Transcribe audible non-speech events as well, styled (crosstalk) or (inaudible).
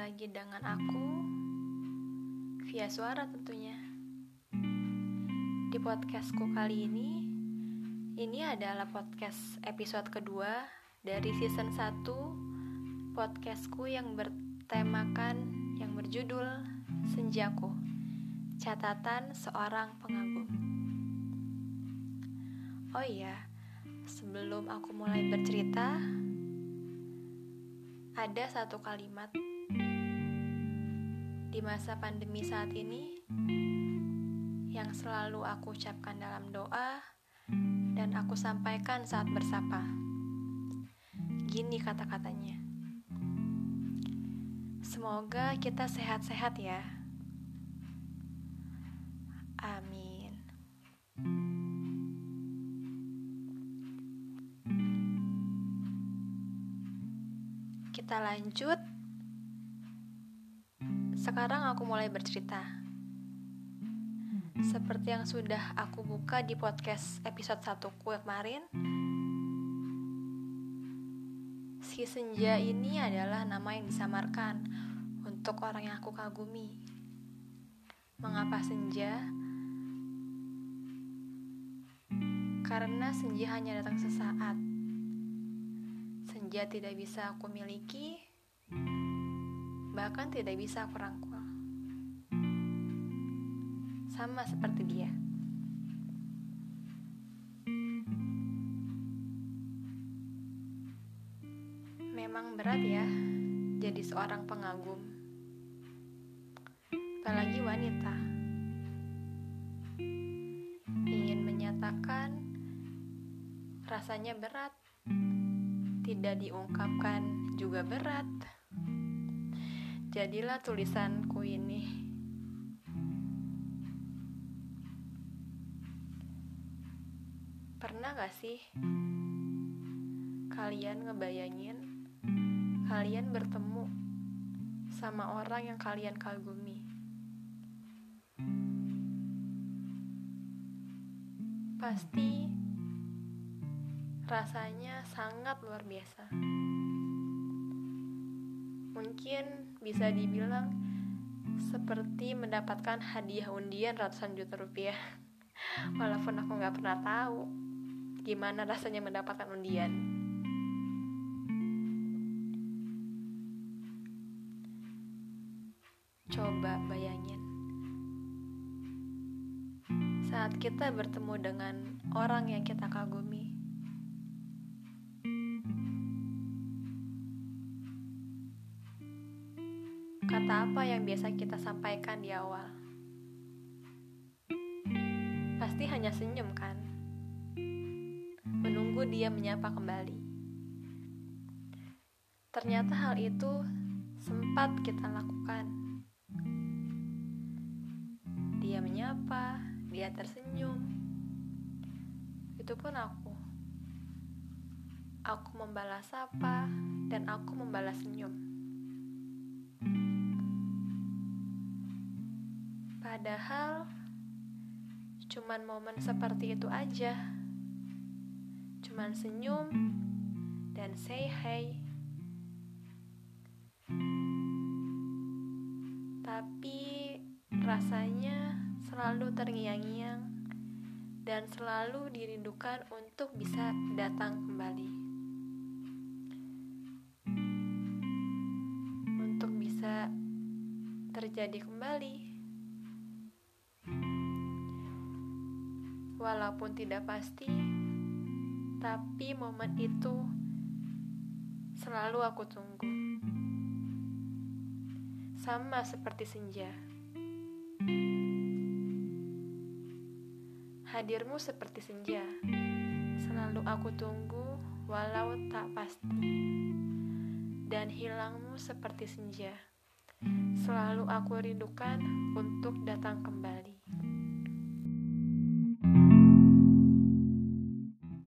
lagi dengan aku via suara tentunya. Di podcastku kali ini, ini adalah podcast episode kedua dari season 1 podcastku yang bertemakan yang berjudul Senjaku, catatan seorang pengagum. Oh iya, sebelum aku mulai bercerita, ada satu kalimat di masa pandemi saat ini yang selalu aku ucapkan dalam doa dan aku sampaikan saat bersapa. Gini kata-katanya. Semoga kita sehat-sehat ya. Amin. Kita lanjut. Sekarang aku mulai bercerita. Seperti yang sudah aku buka di podcast episode 1 ku kemarin, si senja ini adalah nama yang disamarkan untuk orang yang aku kagumi. Mengapa senja? Karena senja hanya datang sesaat senja tidak bisa aku miliki, bahkan tidak bisa aku rangkul. Sama seperti dia. Memang berat ya jadi seorang pengagum. Apalagi wanita. Ingin menyatakan rasanya berat tidak diungkapkan juga berat. Jadilah tulisanku ini. Pernah gak sih kalian ngebayangin kalian bertemu sama orang yang kalian kagumi? Pasti rasanya sangat luar biasa. Mungkin bisa dibilang seperti mendapatkan hadiah undian ratusan juta rupiah. (laughs) Walaupun aku nggak pernah tahu gimana rasanya mendapatkan undian. Coba bayangin. Saat kita bertemu dengan orang yang kita kagumi, kata apa yang biasa kita sampaikan di awal? Pasti hanya senyum kan? Menunggu dia menyapa kembali. Ternyata hal itu sempat kita lakukan. Dia menyapa, dia tersenyum. Itu pun aku. Aku membalas apa dan aku membalas senyum. Padahal cuman momen seperti itu aja. Cuman senyum dan say hey. Tapi rasanya selalu terngiang-ngiang dan selalu dirindukan untuk bisa datang kembali. Untuk bisa terjadi kembali. Walaupun tidak pasti, tapi momen itu selalu aku tunggu. Sama seperti senja. Hadirmu seperti senja, selalu aku tunggu walau tak pasti. Dan hilangmu seperti senja, selalu aku rindukan untuk datang kembali.